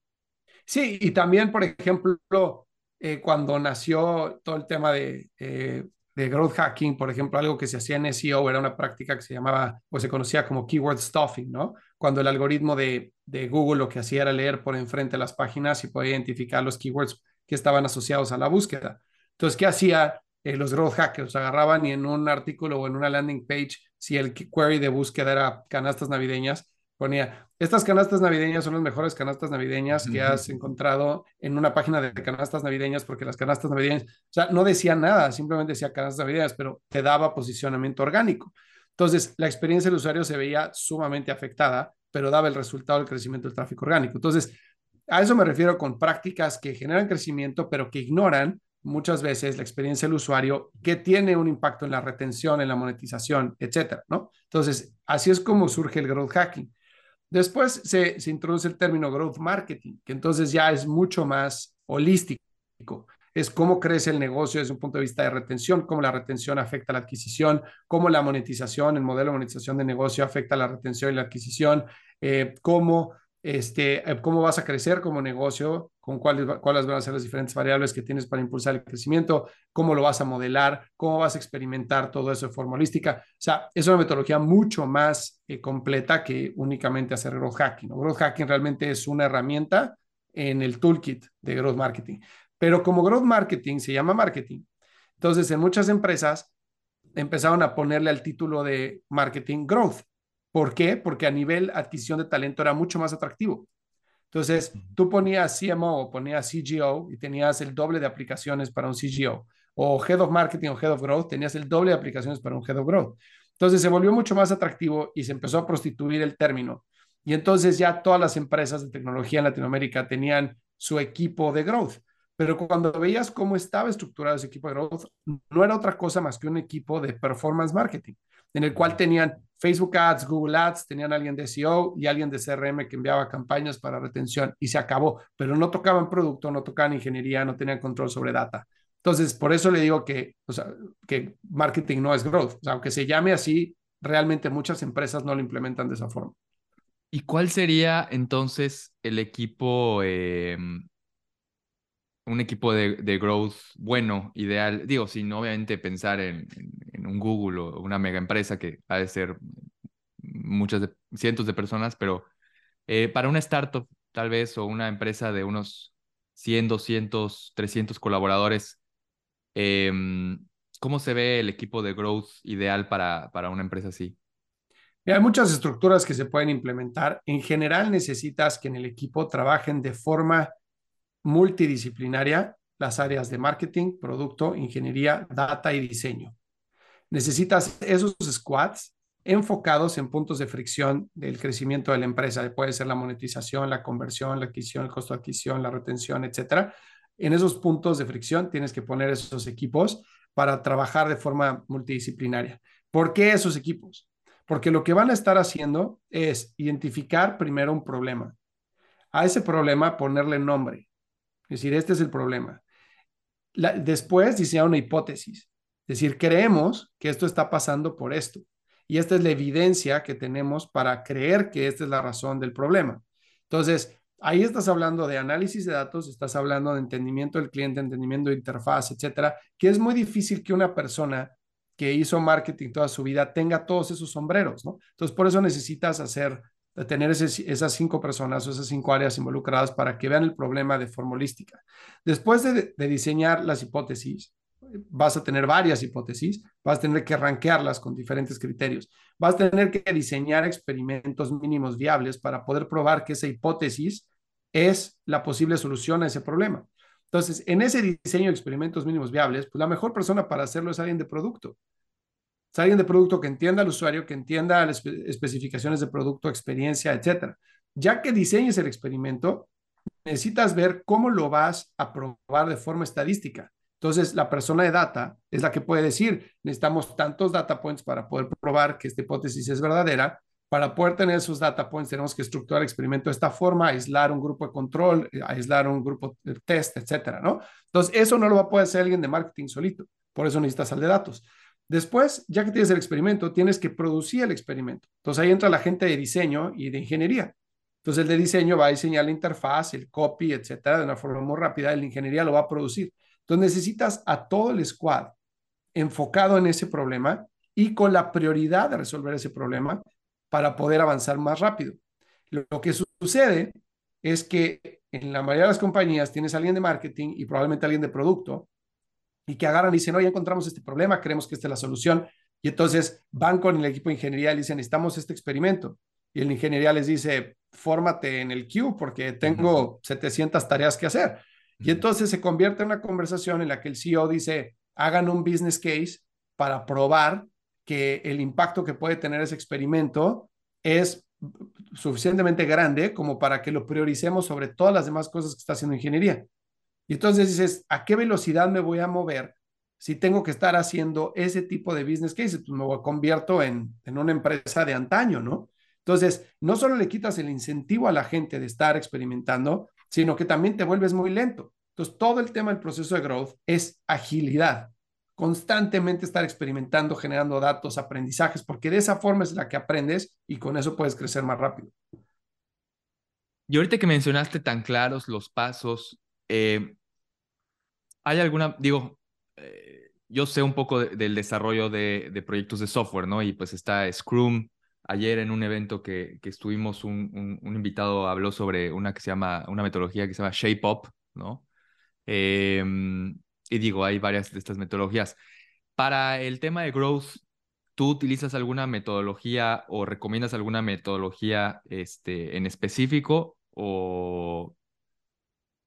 Sí, y también, por ejemplo, eh, cuando nació todo el tema de eh, de growth hacking, por ejemplo, algo que se hacía en SEO era una práctica que se llamaba o se conocía como keyword stuffing, ¿no? Cuando el algoritmo de, de Google lo que hacía era leer por enfrente las páginas y podía identificar los keywords que estaban asociados a la búsqueda. Entonces, ¿qué hacía eh, los growth hackers? Agarraban y en un artículo o en una landing page, si el query de búsqueda era canastas navideñas, ponía, estas canastas navideñas son las mejores canastas navideñas que has encontrado en una página de canastas navideñas, porque las canastas navideñas, o sea, no decía nada, simplemente decía canastas navideñas, pero te daba posicionamiento orgánico. Entonces, la experiencia del usuario se veía sumamente afectada, pero daba el resultado del crecimiento del tráfico orgánico. Entonces, a eso me refiero con prácticas que generan crecimiento, pero que ignoran muchas veces la experiencia del usuario que tiene un impacto en la retención, en la monetización, etcétera, ¿no? Entonces, así es como surge el growth hacking. Después se, introduce el término growth marketing, que entonces ya es mucho más holístico. Es cómo crece el negocio desde un punto de vista de retención, cómo la retención afecta la adquisición, cómo la monetización, el modelo de monetización de negocio afecta la retención y la adquisición, eh, cómo este, eh, cómo vas a crecer como negocio, con cuáles, cuáles van a ser las diferentes variables que tienes para impulsar el crecimiento, cómo lo vas a modelar, cómo vas a experimentar todo eso de forma holística. O sea, es una metodología mucho más eh, completa que únicamente hacer growth hacking. Growth hacking realmente es una herramienta en el toolkit de growth marketing. Pero como growth marketing se llama marketing, entonces en muchas empresas empezaron a ponerle al título de marketing growth ¿Por qué? Porque a nivel adquisición de talento era mucho más atractivo. Entonces, tú ponías CMO o ponías CGO y tenías el doble de aplicaciones para un CGO. O Head of Marketing o Head of Growth, tenías el doble de aplicaciones para un Head of Growth. Entonces, se volvió mucho más atractivo y se empezó a prostituir el término. Y entonces ya todas las empresas de tecnología en Latinoamérica tenían su equipo de growth. Pero cuando veías cómo estaba estructurado ese equipo de growth, no era otra cosa más que un equipo de performance marketing en el cual tenían Facebook Ads, Google Ads, tenían alguien de SEO y alguien de CRM que enviaba campañas para retención y se acabó, pero no tocaban producto, no tocaban ingeniería, no tenían control sobre data. Entonces, por eso le digo que, o sea, que marketing no es growth. O sea, aunque se llame así, realmente muchas empresas no lo implementan de esa forma. ¿Y cuál sería entonces el equipo eh, un equipo de, growth bueno, ideal, digo, sin obviamente pensar en, un Google o una mega empresa que ha de ser muchas de, cientos de personas, pero eh, para una startup tal vez o una empresa de unos 100, 200, 300 colaboradores, em, ¿cómo se ve el equipo de growth ideal para, para una empresa así? hay muchas estructuras que se pueden implementar. En general necesitas que en el equipo trabajen de forma multidisciplinaria las áreas de marketing, producto, ingeniería, data y diseño. Necesitas esos squads enfocados en puntos de fricción del crecimiento de la empresa. Puede ser la monetización, la conversión, la adquisición, el costo de adquisición, la retención, etcétera. En esos puntos de fricción tienes que poner esos equipos para trabajar de forma multidisciplinaria. ¿Por qué esos equipos? Porque lo que van a estar haciendo es identificar primero un problema. A ese problema ponerle nombre. Es decir, este es el problema. después diseñar una hipótesis. Es decir, creemos que esto está pasando por esto. Y esta es la evidencia que tenemos para creer que esta es la razón del problema. Entonces, ahí estás hablando de análisis de datos, estás hablando de entendimiento del cliente, entendimiento de interfaz, etcétera, que es muy difícil que una persona que hizo marketing toda su vida tenga todos esos sombreros, ¿no? Entonces, por eso necesitas hacer de tener esas cinco personas o esas cinco áreas involucradas para que vean el problema de forma holística. Después de, diseñar las hipótesis, vas a tener varias hipótesis, vas a tener que rankearlas con diferentes criterios, vas a tener que diseñar experimentos mínimos viables para poder probar que esa hipótesis es la posible solución a ese problema. Entonces, en ese diseño de experimentos mínimos viables, pues la mejor persona para hacerlo es alguien de producto alguien de producto que entienda al usuario, que entienda las especificaciones de producto, experiencia, etcétera. Ya que diseñes el experimento, necesitas ver cómo lo vas a probar de forma estadística. Entonces, la persona de data es la que puede decir, necesitamos tantos data points para poder probar que esta hipótesis es verdadera. Para poder tener esos data points, tenemos que estructurar el experimento de esta forma, aislar un grupo de control, eh, aislar un grupo de test, etcétera, ¿no? Entonces, eso no lo va a poder hacer alguien de marketing solito. Por eso necesitas al de datos. Después, ya que tienes el experimento, tienes que producir el experimento. Entonces ahí entra la gente de diseño y de ingeniería. Entonces el de diseño va a diseñar la interfaz, el copy, etcétera, de una forma muy rápida. El ingeniería lo va a producir. Entonces necesitas a todo el squad enfocado en ese problema y con la prioridad de resolver ese problema para poder avanzar más rápido. Lo que sucede es que en la mayoría de las compañías tienes a alguien de marketing y probablemente alguien de producto y que agarran y dicen, no, ya encontramos este problema, creemos que esta es la solución. Y entonces van con el equipo de ingeniería y dicen, necesitamos este experimento. y el ingeniería les dice, fórmate en el queue porque tengo 700 tareas que hacer. Y entonces se convierte en una conversación en la que el CEO dice, hagan un business case para probar que el impacto que puede tener ese experimento es suficientemente grande como para que lo prioricemos sobre todas las demás cosas que está haciendo ingeniería. Y entonces dices, ¿a qué velocidad me voy a mover si tengo que estar haciendo ese tipo de business cases? Pues me convierto en, en una empresa de antaño, ¿no? Entonces, no solo le quitas el incentivo a la gente de estar experimentando, sino que también te vuelves muy lento. Entonces, todo el tema del proceso de growth es agilidad constantemente estar experimentando, generando datos, aprendizajes, porque de esa forma es la que aprendes y con eso puedes crecer más rápido. Y ahorita que mencionaste tan claros los pasos, eh, ¿hay alguna, digo, eh, yo sé un poco del desarrollo de, proyectos de software, ¿no? Y pues está Scrum. Ayer en un evento que, que estuvimos, un, un, invitado habló sobre una que se llama, una metodología que se llama Shape Up, ¿no? Eh, y digo, hay varias de estas metodologías. Para el tema de growth, ¿tú utilizas alguna metodología o recomiendas alguna metodología este, en específico o,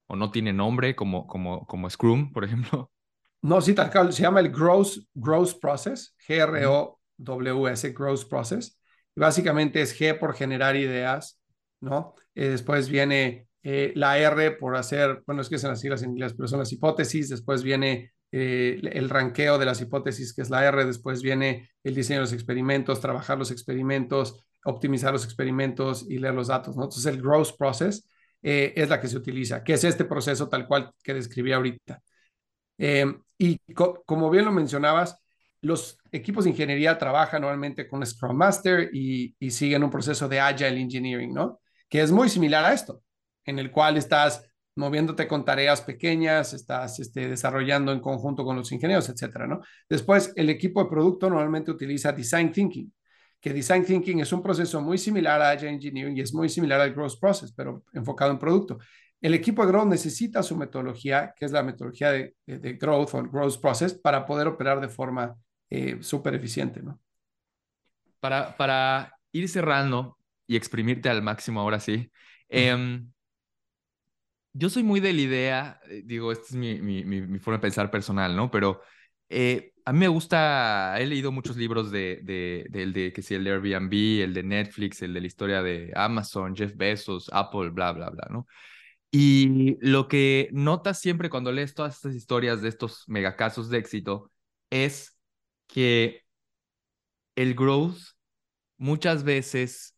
o no tiene nombre como, como, como Scrum, por ejemplo? No, sí, tal cual, se llama el Growth, growth Process, G-R-O-W-S, Growth Process. Y básicamente es G por generar ideas, ¿no? Y después viene eh, la R por hacer, bueno, es que son las siglas en inglés, pero son las hipótesis, después viene eh, el ranqueo de las hipótesis, que es la R, después viene el diseño de los experimentos, trabajar los experimentos, optimizar los experimentos y leer los datos, ¿no? Entonces el growth process eh, es la que se utiliza, que es este proceso tal cual que describí ahorita. y como bien lo mencionabas, los equipos de ingeniería trabajan normalmente con Scrum Master y, y siguen un proceso de Agile Engineering, ¿no? Que es muy similar a esto en el cual estás moviéndote con tareas pequeñas, estás este, desarrollando en conjunto con los ingenieros, etcétera, ¿no? Después, el equipo de producto normalmente utiliza Design Thinking, que Design Thinking es un proceso muy similar a Agile Engineering y es muy similar al Growth Process, pero enfocado en producto. El equipo de Growth necesita su metodología, que es la metodología de, Growth o Growth Process, para poder operar de forma eh, súper eficiente, ¿no? Para, para ir cerrando y exprimirte al máximo ahora sí, yo soy muy de la idea, eh, digo, esta es mi, mi, mi, forma de pensar personal, ¿no? Pero eh, a mí me gusta, he leído muchos libros de, de, de, que si el de Airbnb, el de Netflix, el de la historia de Amazon, Jeff Bezos, Apple, bla, bla, bla, ¿no? Y lo que notas siempre cuando lees todas estas historias de estos megacasos de éxito es que el growth muchas veces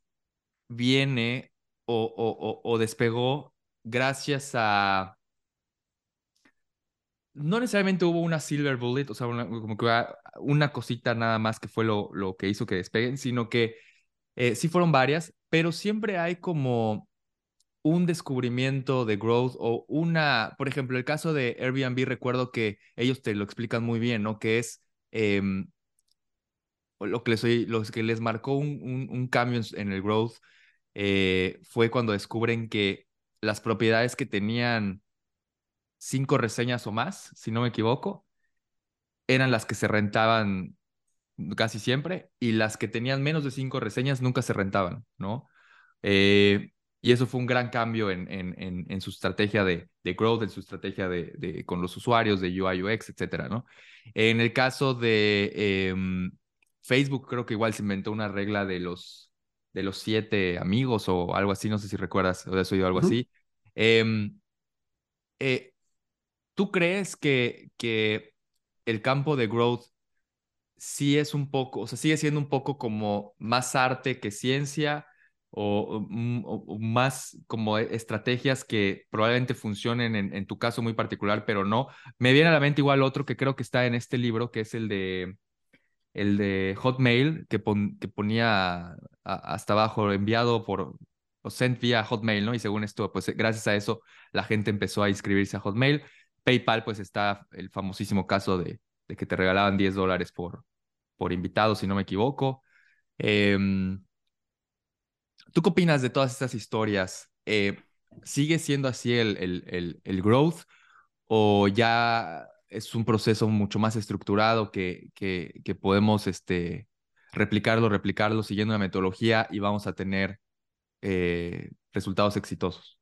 viene o, o, o despegó gracias a... No necesariamente hubo una silver bullet, o sea, como que una cosita nada más que fue lo, lo que hizo que despeguen, sino que eh, sí fueron varias, pero siempre hay como un descubrimiento de growth o una, por ejemplo, el caso de Airbnb, recuerdo que ellos te lo explican muy bien, ¿no? Que es em, lo, que les, que les marcó un, un, cambio en, el growth eh, fue cuando descubren que las propiedades que tenían cinco reseñas o más, si no me equivoco, eran las que se rentaban casi siempre y las que tenían menos de cinco reseñas nunca se rentaban, ¿no? Eh, y eso fue un gran cambio en, en, en, su estrategia de, de, growth, en su estrategia de, de, con los usuarios, de UI, UX, etcétera, ¿no? En el caso de em, Facebook, creo que igual se inventó una regla de los de los siete amigos o algo así, no sé si recuerdas o de eso algo así. Em, eh, ¿Tú crees que, el campo de growth sí es un poco, o sea, sigue siendo un poco como más arte que ciencia o, mm, más como e, estrategias que probablemente funcionen en, tu caso muy particular, pero no? Me viene a la mente igual otro que creo que está en este libro, que es el de el de Hotmail, que, que ponía hasta abajo enviado por o sent vía Hotmail, ¿no? Y según esto, pues gracias a eso la gente empezó a inscribirse a Hotmail. PayPal, pues está el famosísimo caso de, que te regalaban 10 dólares por, por invitado, si no me equivoco. Em, ¿Tú qué opinas de todas estas historias? Eh, ¿Sigue siendo así el, el, el, el growth o ya es un proceso mucho más estructurado que, que, que podemos este, replicarlo, replicarlo, siguiendo una metodología y vamos a tener eh, resultados exitosos.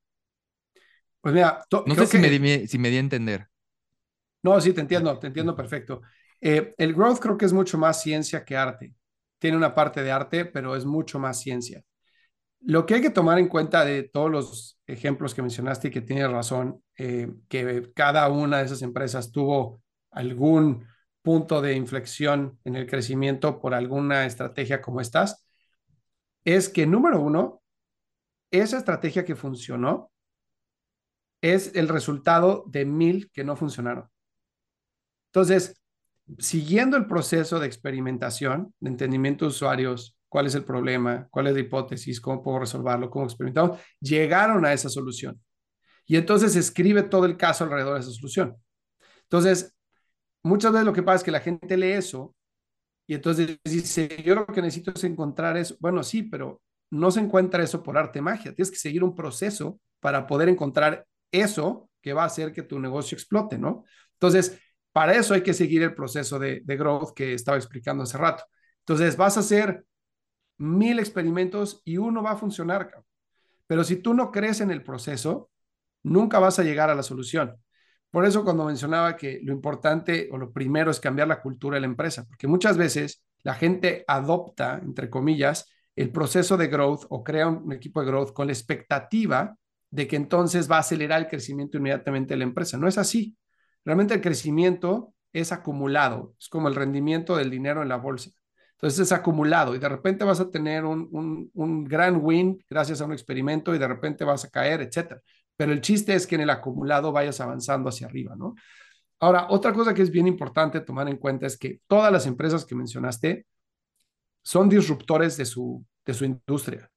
Pues mira, no sé si, me di, si me di a entender. No, sí, te entiendo, te entiendo perfecto. Eh, el growth creo que es mucho más ciencia que arte. Tiene una parte de arte, pero es mucho más ciencia. Lo que hay que tomar en cuenta de todos los ejemplos que mencionaste y que tienes razón, eh, que cada una de esas empresas tuvo algún punto de inflexión en el crecimiento por alguna estrategia como estas, es que número uno, esa estrategia que funcionó es el resultado de mil que no funcionaron. Entonces, siguiendo el proceso de experimentación, de entendimiento de usuarios, cuál es el problema, cuál es la hipótesis, cómo puedo resolverlo, cómo experimentamos, llegaron a esa solución. Y entonces escribe todo el caso alrededor de esa solución. Entonces, muchas veces lo que pasa es que la gente lee eso y entonces dice, yo lo que necesito es encontrar eso. Bueno, sí, pero no se encuentra eso por arte magia. Tienes que seguir un proceso para poder encontrar eso que va a hacer que tu negocio explote, ¿no? Entonces, para eso hay que seguir el proceso de, growth que estaba explicando hace rato. Entonces, vas a hacer mil experimentos y uno va a funcionar. Pero si tú no crees en el proceso, nunca vas a llegar a la solución. Por eso cuando mencionaba que lo importante o lo primero es cambiar la cultura de la empresa, porque muchas veces la gente adopta, entre comillas, el proceso de growth o crea un equipo de growth con la expectativa de que entonces va a acelerar el crecimiento inmediatamente de la empresa. No es así. Realmente el crecimiento es acumulado, es como el rendimiento del dinero en la bolsa. Entonces es acumulado y de repente vas a tener un, un, gran win gracias a un experimento y de repente vas a caer, etcétera. Pero el chiste es que en el acumulado vayas avanzando hacia arriba, ¿no? Ahora, otra cosa que es bien importante tomar en cuenta es que todas las empresas que mencionaste son disruptores de su, de su industria.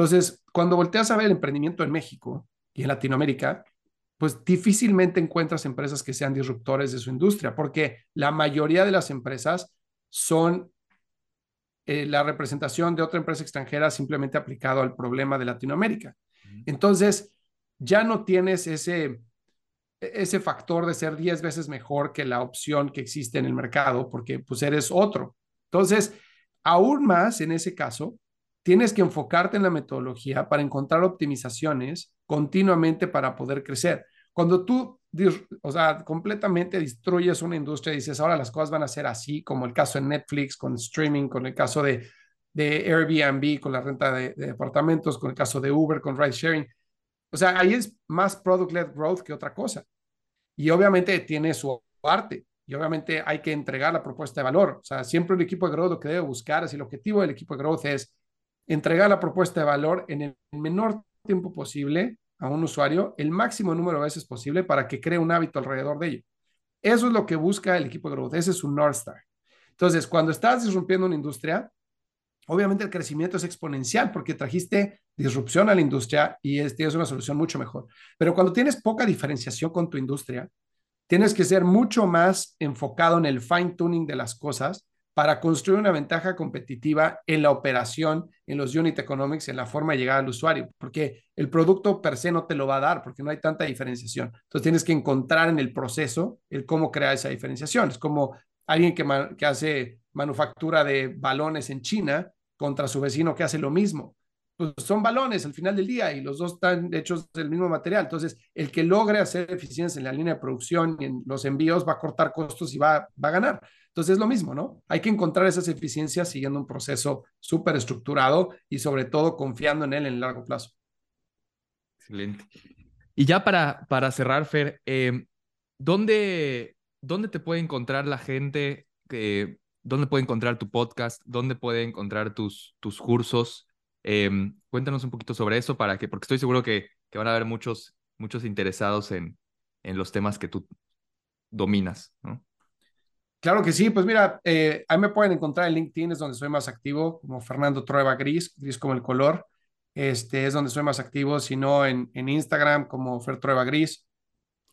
Entonces, cuando volteas a ver el emprendimiento en México y en Latinoamérica, pues difícilmente encuentras empresas que sean disruptores de su industria, porque la mayoría de las empresas son eh, la representación de otra empresa extranjera simplemente aplicado al problema de Latinoamérica. Entonces, ya no tienes ese, ese factor de ser 10 veces mejor que la opción que existe en el mercado, porque pues eres otro. Entonces, aún más en ese caso, tienes que enfocarte en la metodología para encontrar optimizaciones continuamente para poder crecer. Cuando tú, o sea, completamente destruyes una industria y dices, ahora las cosas van a ser así, como el caso de Netflix, con streaming, con el caso de, de Airbnb, con la renta de, de departamentos, con el caso de Uber, con ride sharing. O sea, ahí es más product-led growth que otra cosa. Y obviamente tiene su arte. Y obviamente hay que entregar la propuesta de valor. O sea, siempre el equipo de growth lo que debe buscar es el objetivo del equipo de growth es entregar la propuesta de valor en el menor tiempo posible a un usuario, el máximo número de veces posible para que cree un hábito alrededor de ello. Eso es lo que busca el equipo de growth, ese es su North Star. Entonces, cuando estás disrumpiendo una industria, obviamente el crecimiento es exponencial porque trajiste disrupción a la industria y es, una solución mucho mejor. Pero cuando tienes poca diferenciación con tu industria, tienes que ser mucho más enfocado en el fine tuning de las cosas para construir una ventaja competitiva en la operación, en los unit economics, en la forma de llegar al usuario, porque el producto per se no te lo va a dar, porque no hay tanta diferenciación. Entonces tienes que encontrar en el proceso el cómo crear esa diferenciación. Es como alguien que, hace manufactura de balones en China contra su vecino que hace lo mismo. Pues son balones al final del día y los dos están hechos del mismo material. Entonces, el que logre hacer eficiencia en la línea de producción y en los envíos va a cortar costos y va a ganar. Entonces es lo mismo, ¿no? Hay que encontrar esas eficiencias siguiendo un proceso súper estructurado y sobre todo confiando en él en el largo plazo. Excelente. Y ya para, para cerrar, Fer, em, ¿dónde, ¿dónde te puede encontrar la gente? ¿Dónde puede encontrar tu podcast? ¿Dónde puede encontrar tus, tus cursos? Em, cuéntanos un poquito sobre eso para que, porque estoy seguro que, que van a haber muchos, muchos interesados en, en los temas que tú dominas, ¿no? Claro que sí, pues mira, eh, ahí me pueden encontrar en LinkedIn, es donde soy más activo, como Fernando Trueba Gris, gris como el color, este es donde soy más activo, sino en, en Instagram como Fer Trueba Gris.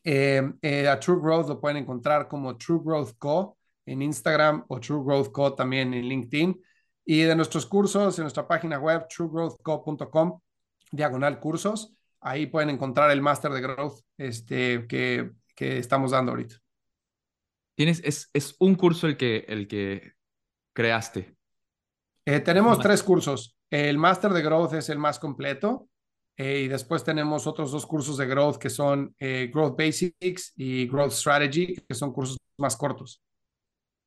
Eh, eh, a True Growth lo pueden encontrar como True Growth Co en Instagram o True Growth Co también en LinkedIn. Y de nuestros cursos en nuestra página web, truegrowthco.com, diagonal cursos, ahí pueden encontrar el máster de growth este, que, que estamos dando ahorita. Tienes, es, es un curso el que, el que creaste. Eh, tenemos tres cursos. El Master de Growth es el más completo. Eh, y después tenemos otros dos cursos de Growth que son eh, Growth Basics y Growth Strategy, que son cursos más cortos.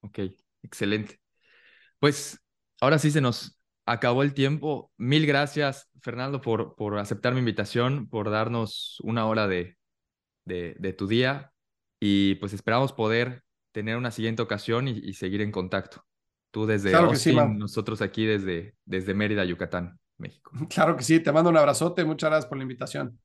Ok, excelente. Pues ahora sí se nos acabó el tiempo. Mil gracias, Fernando, por, por aceptar mi invitación, por darnos una hora de, de, tu día. Y pues esperamos poder tener una siguiente ocasión y, seguir en contacto. Tú desde Austin, nosotros aquí desde, desde Mérida, Yucatán, México. Claro que sí, te mando un abrazote, muchas gracias por la invitación.